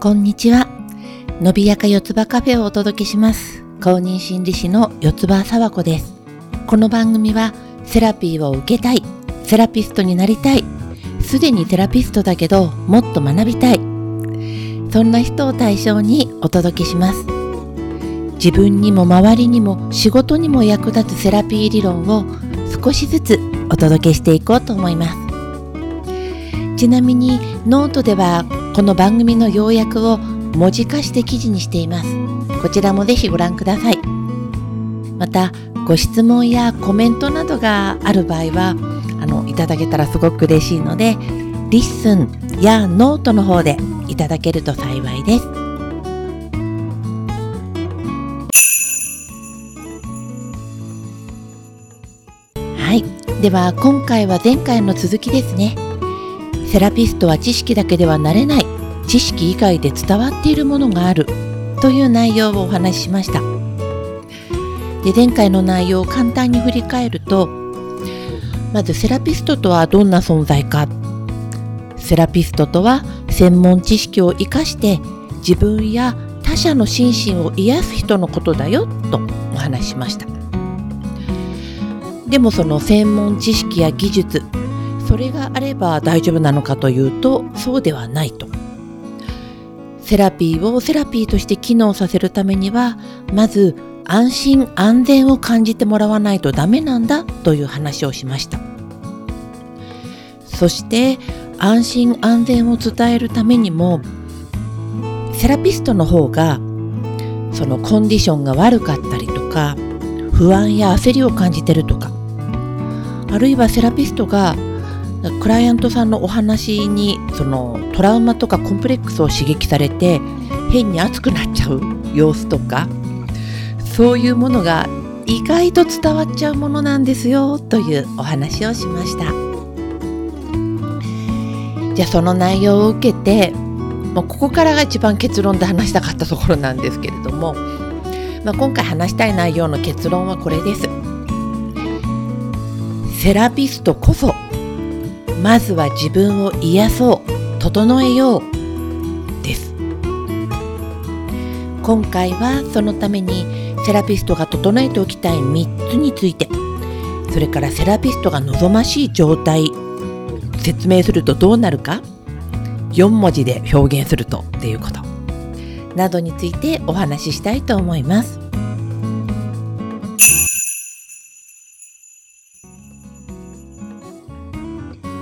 こんにちは。のびやか四つ葉カフェをお届けします。公認心理師の四つ葉沢子です。この番組はセラピーを受けたい、セラピストになりたい、すでにセラピストだけどもっと学びたい。そんな人を対象にお届けします。自分にも周りにも仕事にも役立つセラピー理論を少しずつお届けしていこうと思います。ちなみにノートではこの番組の要約を文字化して記事にしています。こちらもぜひご覧ください。また、ご質問やコメントなどがある場合は、あの、いただけたらすごく嬉しいので、 LISTEN やノートの方でいただけると幸いです。はい。では、今回は前回の続きですね。セラピストは知識だけではなれない。知識以外で伝わっているものがある。という内容をお話ししました。で前回の内容を簡単に振り返るとまずセラピストとはどんな存在か。セラピストとは専門知識を生かして自分や他者の心身を癒す人のことだよ。とお話ししました。でもその専門知識や技術それがあれば大丈夫なのかというとそうではないと。セラピーをセラピーとして機能させるためにはまず安心安全を感じてもらわないとダメなんだという話をしました。そして安心安全を伝えるためにもセラピストの方がそのコンディションが悪かったりとか不安や焦りを感じてるとかあるいはセラピストがクライアントさんのお話にそのトラウマとかコンプレックスを刺激されて変に熱くなっちゃう様子とかそういうものが意外と伝わっちゃうものなんですよというお話をしました。じゃあその内容を受けてもうここからが一番結論で話したかったところなんですけれども、まあ、今回話したい内容の結論はこれです。セラピストこそまずは自分を癒そう。整えようです。今回はそのためにセラピストが整えておきたい3つについてそれからセラピストが望ましい状態説明するとどうなるか4文字で表現するとっていうことなどについてお話ししたいと思います。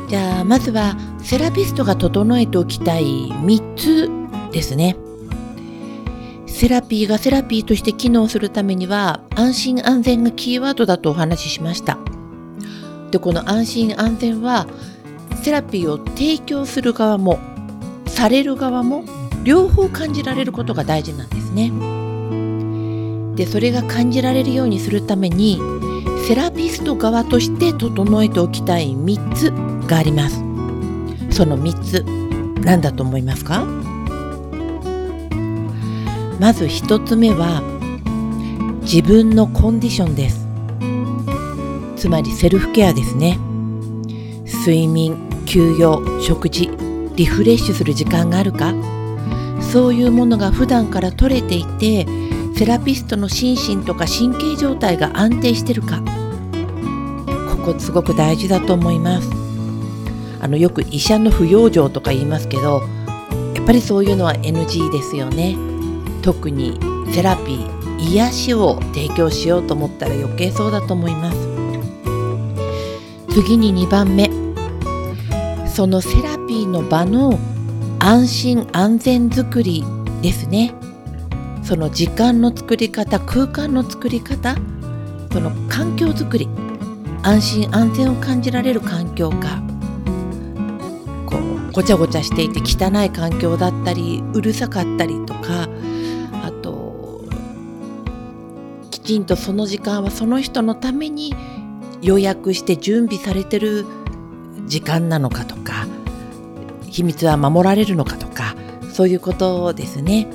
じゃあまずはセラピストが整えておきたい3つですね。セラピーがセラピーとして機能するためには安心安全がキーワードだとお話ししました。で、この安心安全はセラピーを提供する側もされる側も両方感じられることが大事なんですね。で、それが感じられるようにするためにセラピスト側として整えておきたい3つがあります。その3つ何だと思いますか？まず1つ目は自分のコンディションです。つまりセルフケアですね。睡眠休養食事リフレッシュする時間があるか。そういうものが普段から取れていてセラピストの心身とか神経状態が安定してるか。ここすごく大事だと思います。あのよく医者の不養生とか言いますけどやっぱりそういうのは NG ですよね。特にセラピー癒しを提供しようと思ったら余計そうだと思います。次に2番目。そのセラピーの場の安心安全づくりですね。その時間の作り方空間の作り方その環境づくり。安心安全を感じられる環境か。ごちゃごちゃしていて汚い環境だったりうるさかったりとかあときちんとその時間はその人のために予約して準備されてる時間なのかとか秘密は守られるのかとかそういうことですね。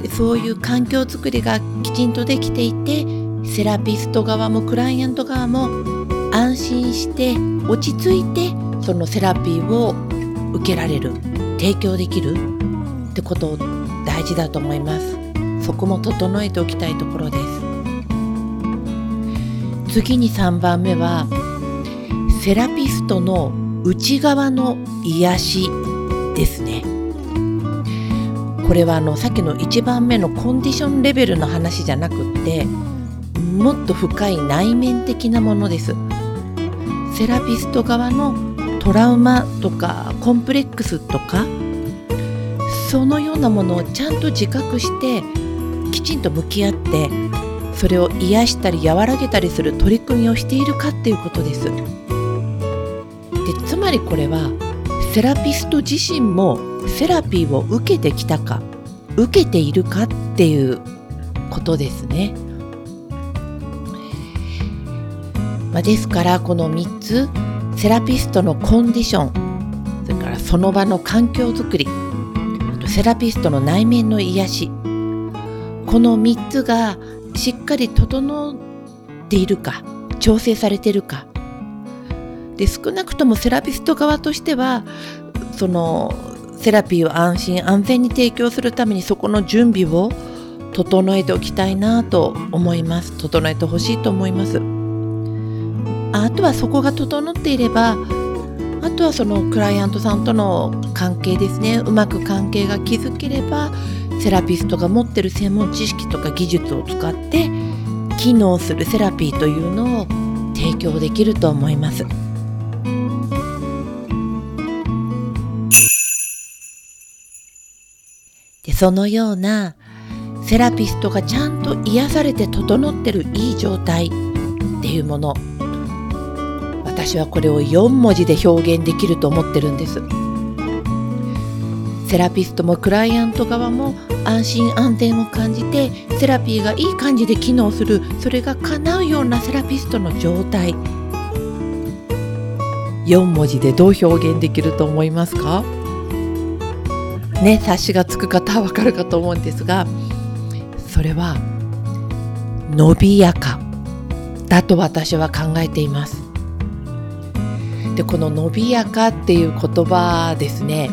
でそういう環境づくりがきちんとできていてセラピスト側もクライアント側も安心して落ち着いてそのセラピーを受けられる提供できるってこと大事だと思います。そこも整えておきたいところです。次に3番目はセラピストの内側の癒しですね。これはあのさっきの1番目のコンディションレベルの話じゃなくってもっと深い内面的なものです。セラピスト側のトラウマとかコンプレックスとかそのようなものをちゃんと自覚してきちんと向き合ってそれを癒したり和らげたりする取り組みをしているかっていうことです。でつまりこれはセラピスト自身もセラピーを受けてきたか受けているかっていうことですね。まあ、ですからこの3つセラピストのコンディションそれからその場の環境づくりセラピストの内面の癒し。この3つがしっかり整っているか調整されているか。で少なくともセラピスト側としてはそのセラピーを安心安全に提供するためにそこの準備を整えておきたいなと思います。整えてほしいと思います。あとはそこが整っていればあとはそのクライアントさんとの関係ですねうまく関係が築ければセラピストが持ってる専門知識とか技術を使って機能するセラピーというのを提供できると思います。でそのようなセラピストがちゃんと癒されて整ってるいい状態っていうもの私はこれを4文字で表現できると思ってるんです。セラピストもクライアント側も安心安全を感じてセラピーがいい感じで機能するそれが叶うようなセラピストの状態。4文字でどう表現できると思いますか？ね察しがつく方はわかるかと思うんですがそれは伸びやかだと私は考えています。でこの伸びやかっていう言葉ですね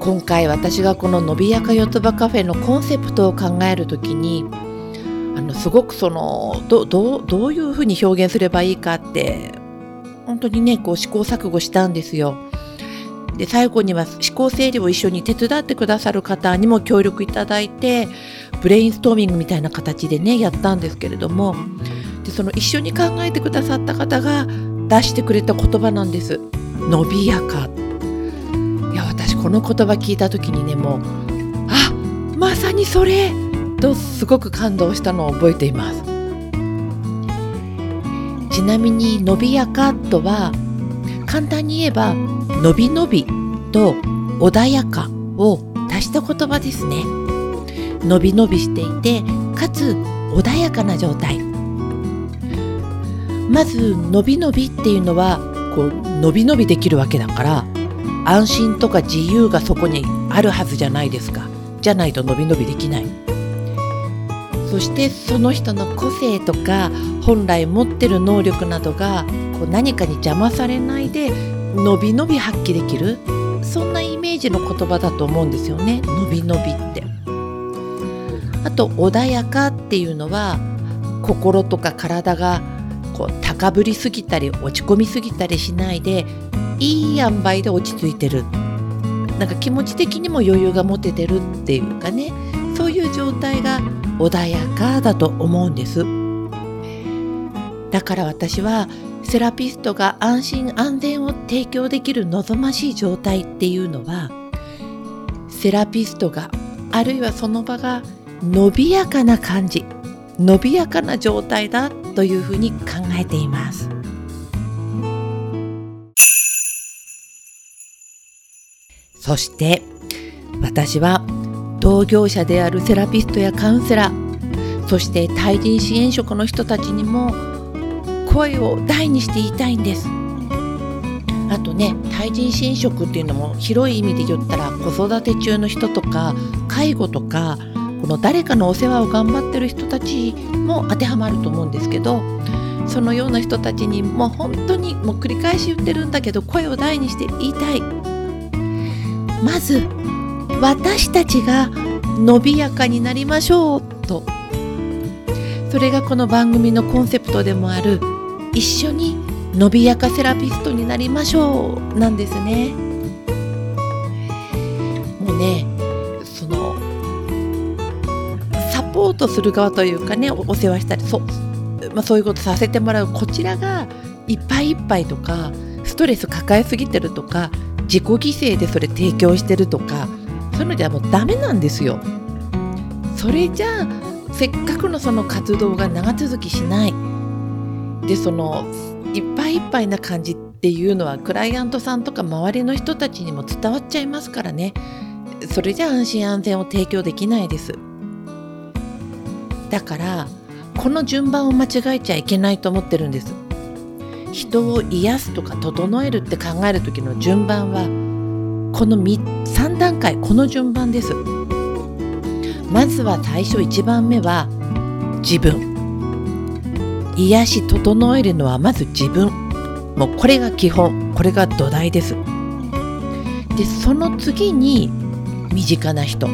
今回私がこの伸びやか四つ葉カフェのコンセプトを考える時にあのすごくそのどどどういうふうに表現すればいいかって本当にねこう試行錯誤したんですよ。で最後には思考整理を一緒に手伝ってくださる方にも協力いただいてブレインストーミングみたいな形でねやったんですけれどもでその一緒に考えてくださった方が出してくれた言葉なんです。伸びやか。いや私この言葉聞いた時にねもうあまさにそれ。とすごく感動したのを覚えています。ちなみに伸びやかとは簡単に言えば伸び伸びと穏やかを足した言葉ですね。伸び伸びしていてかつ穏やかな状態。まず伸び伸びっていうのはこう伸び伸びできるわけだから安心とか自由がそこにあるはずじゃないですか。じゃないと伸び伸びできない。そしてその人の個性とか本来持ってる能力などがこう何かに邪魔されないで伸び伸び発揮できる。そんなイメージの言葉だと思うんですよね。伸び伸びって。あと穏やかっていうのは心とか体がこう高ぶりすぎたり落ち込みすぎたりしないでいい塩梅で落ち着いてる。なんか気持ち的にも余裕が持ててるっていうかね。そういう状態が穏やかだと思うんです。だから私はセラピストが安心安全を提供できる望ましい状態っていうのはセラピストがあるいはその場が伸びやかな感じ伸びやかな状態だというふうに考えています。そして私は同業者であるセラピストやカウンセラーそして対人支援職の人たちにも声を大にして言いたいんです。あとね対人支援職っていうのも広い意味で言ったら子育て中の人とか介護とかこの誰かのお世話を頑張ってる人たちも当てはまると思うんですけどそのような人たちにもう本当にもう繰り返し言ってるんだけど声を大にして言いたい。まず私たちが伸びやかになりましょうと。それがこの番組のコンセプトでもある一緒に伸びやかセラピストになりましょうなんですね。もうねポートする側というかねお世話したりそ,、まあ、そういうことさせてもらうこちらがいっぱいいっぱいとかストレス抱えすぎてるとか自己犠牲でそれ提供してるとかそういうのじゃもうダメなんですよ。それじゃあせっかくのその活動が長続きしない。でそのいっぱいいっぱいな感じっていうのはクライアントさんとか周りの人たちにも伝わっちゃいますからねそれじゃ安心安全を提供できないですだからこの順番を間違えちゃいけないと思ってるんです。人を癒すとか整えるって考える時の順番はこの3段階この順番です。まずは最初1番目は自分。癒し整えるのはまず自分。もうこれが基本これが土台です。でその次に身近な人。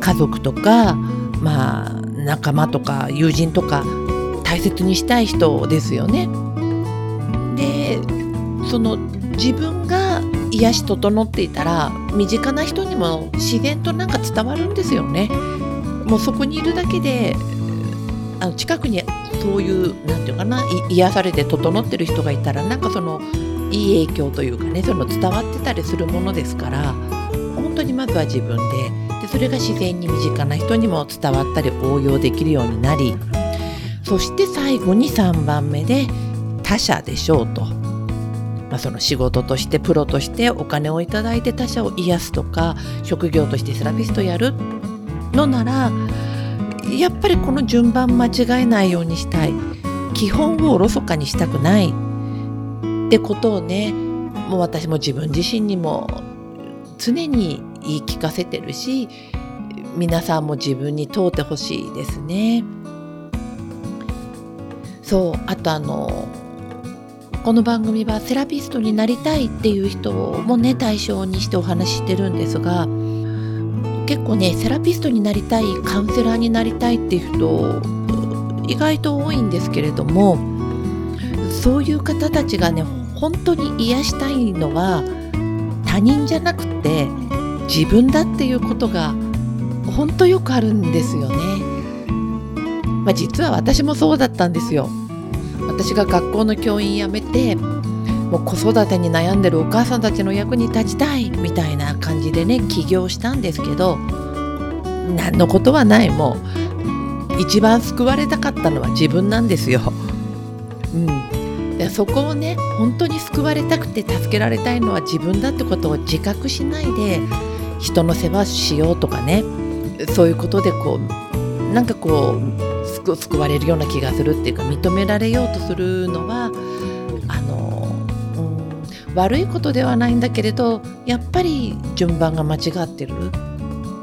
家族とかまあ仲間とか友人とか大切にしたい人ですよね。でその自分が癒し整っていたら身近な人にも自然となんか伝わるんですよね。もうそこにいるだけであの近くにそういう何て言うかな癒されて整ってる人がいたらなんかそのいい影響というかねその伝わってたりするものですから本当にまずは自分でそれが自然に身近な人にも伝わったり応用できるようになりそして最後に3番目で他者でしょうと。まあ、その仕事としてプロとしてお金をいただいて他者を癒すとか職業としてセラピストやるのならやっぱりこの順番間違えないようにしたい基本をおろそかにしたくないってことをねもう私も自分自身にも常に言い聞かせてるし皆さんも自分に問うてほしいですね。そうあとあのこの番組はセラピストになりたいっていう人もね対象にしてお話ししてるんですが結構ねセラピストになりたいカウンセラーになりたいっていう人意外と多いんですけれどもそういう方たちがね本当に癒したいのは他人じゃなくて自分だっていうことが本当よくあるんですよね。まあ、実は私もそうだったんですよ。私が学校の教員辞めてもう子育てに悩んでるお母さんたちの役に立ちたいみたいな感じでね起業したんですけど何のことはないもう一番救われたかったのは自分なんですよ。うん、そこをね本当に救われたくて助けられたいのは自分だってことを自覚しないで人の世話しようとかね。そういうことでこうなんかこう救われるような気がするっていうか認められようとするのはあの悪いことではないんだけれどやっぱり順番が間違ってる。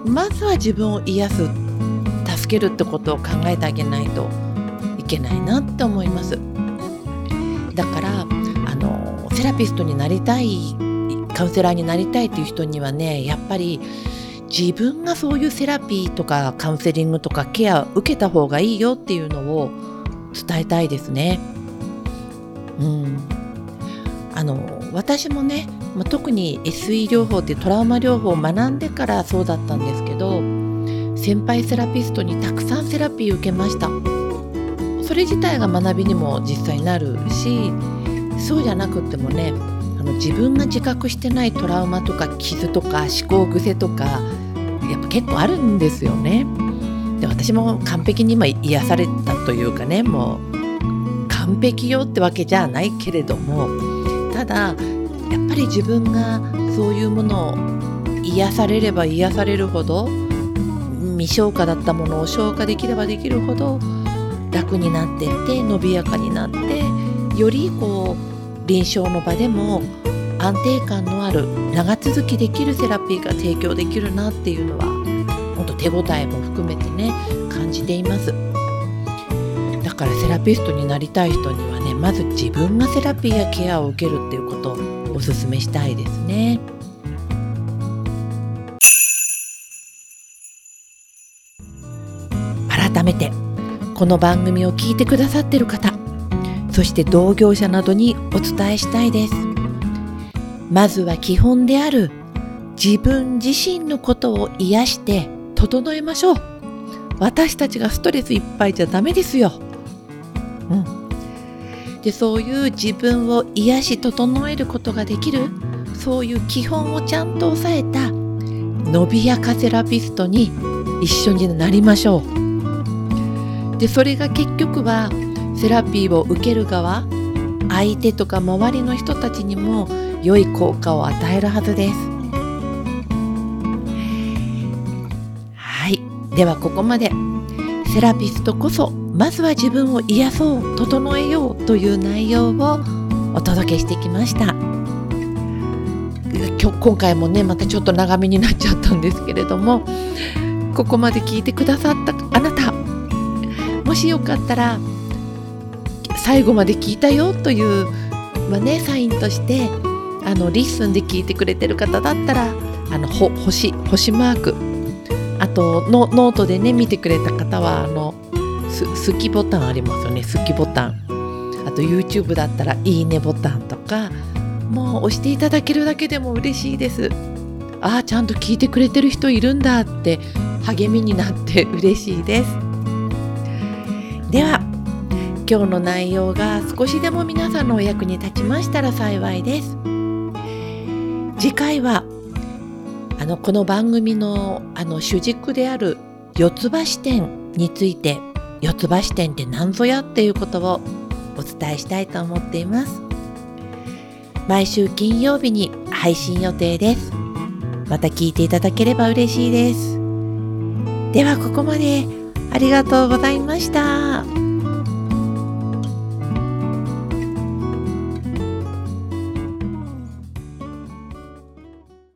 まずは自分を癒す助けるってことを考えてあげないといけないなって思います。だからあのセラピストになりたいカウンセラーになりたいっていう人にはねやっぱり自分がそういうセラピーとかカウンセリングとかケアを受けた方がいいよっていうのを伝えたいですね。うん、あの私もね、まあ、特に SE 療法ってトラウマ療法を学んでからそうだったんですけど先輩セラピストにたくさんセラピー受けましたそれ自体が学びにも実際になるしそうじゃなくってもねの自分が自覚してないトラウマとか傷とか思考癖とかやっぱ結構あるんですよね。で私も完璧に今癒されたというかねもう完璧よってわけじゃないけれどもただやっぱり自分がそういうものを癒されれば癒されるほど未消化だったものを消化できればできるほど楽になってって伸びやかになってよりこう臨床の場でも安定感のある長続きできるセラピーが提供できるなっていうのは本当手応えも含めてね感じています。だからセラピストになりたい人にはねまず自分がセラピーやケアを受けるっていうことをおすすめしたいですね。改めてこの番組を聞いてくださってる方そして同業者などにお伝えしたいです。まずは基本である自分自身のことを癒して整えましょう。私たちがストレスいっぱいじゃダメですよ。うん。でそういう自分を癒し整えることができるそういう基本をちゃんと押さえた伸びやかセラピストに一緒になりましょう。でそれが結局はセラピーを受ける側相手とか周りの人たちにも良い効果を与えるはずです。はい。ではここまで。セラピストこそまずは自分を癒そう整えようという内容をお届けしてきました。今日今回もねまたちょっと長めになっちゃったんですけれどもここまで聞いてくださったあなたもしよかったら最後まで聞いたよという、まあね、サインとしてあの LISTEN で聞いてくれてる方だったらあの星星マークあとノートでね見てくれた方はあのスキボタンありますよねスキボタン。あと YouTube だったらいいねボタンとかもう押していただけるだけでも嬉しいです。ああちゃんと聞いてくれてる人いるんだって励みになって嬉しいです。では今日の内容が少しでも皆さんのお役に立ちましたら幸いです。次回はあのこの番組のあの主軸である四つ葉視点について四つ葉視点って何ぞやっていうことをお伝えしたいと思っています。毎週金曜日に配信予定です。また聞いていただければ嬉しいです。ではここまで。ありがとうございました。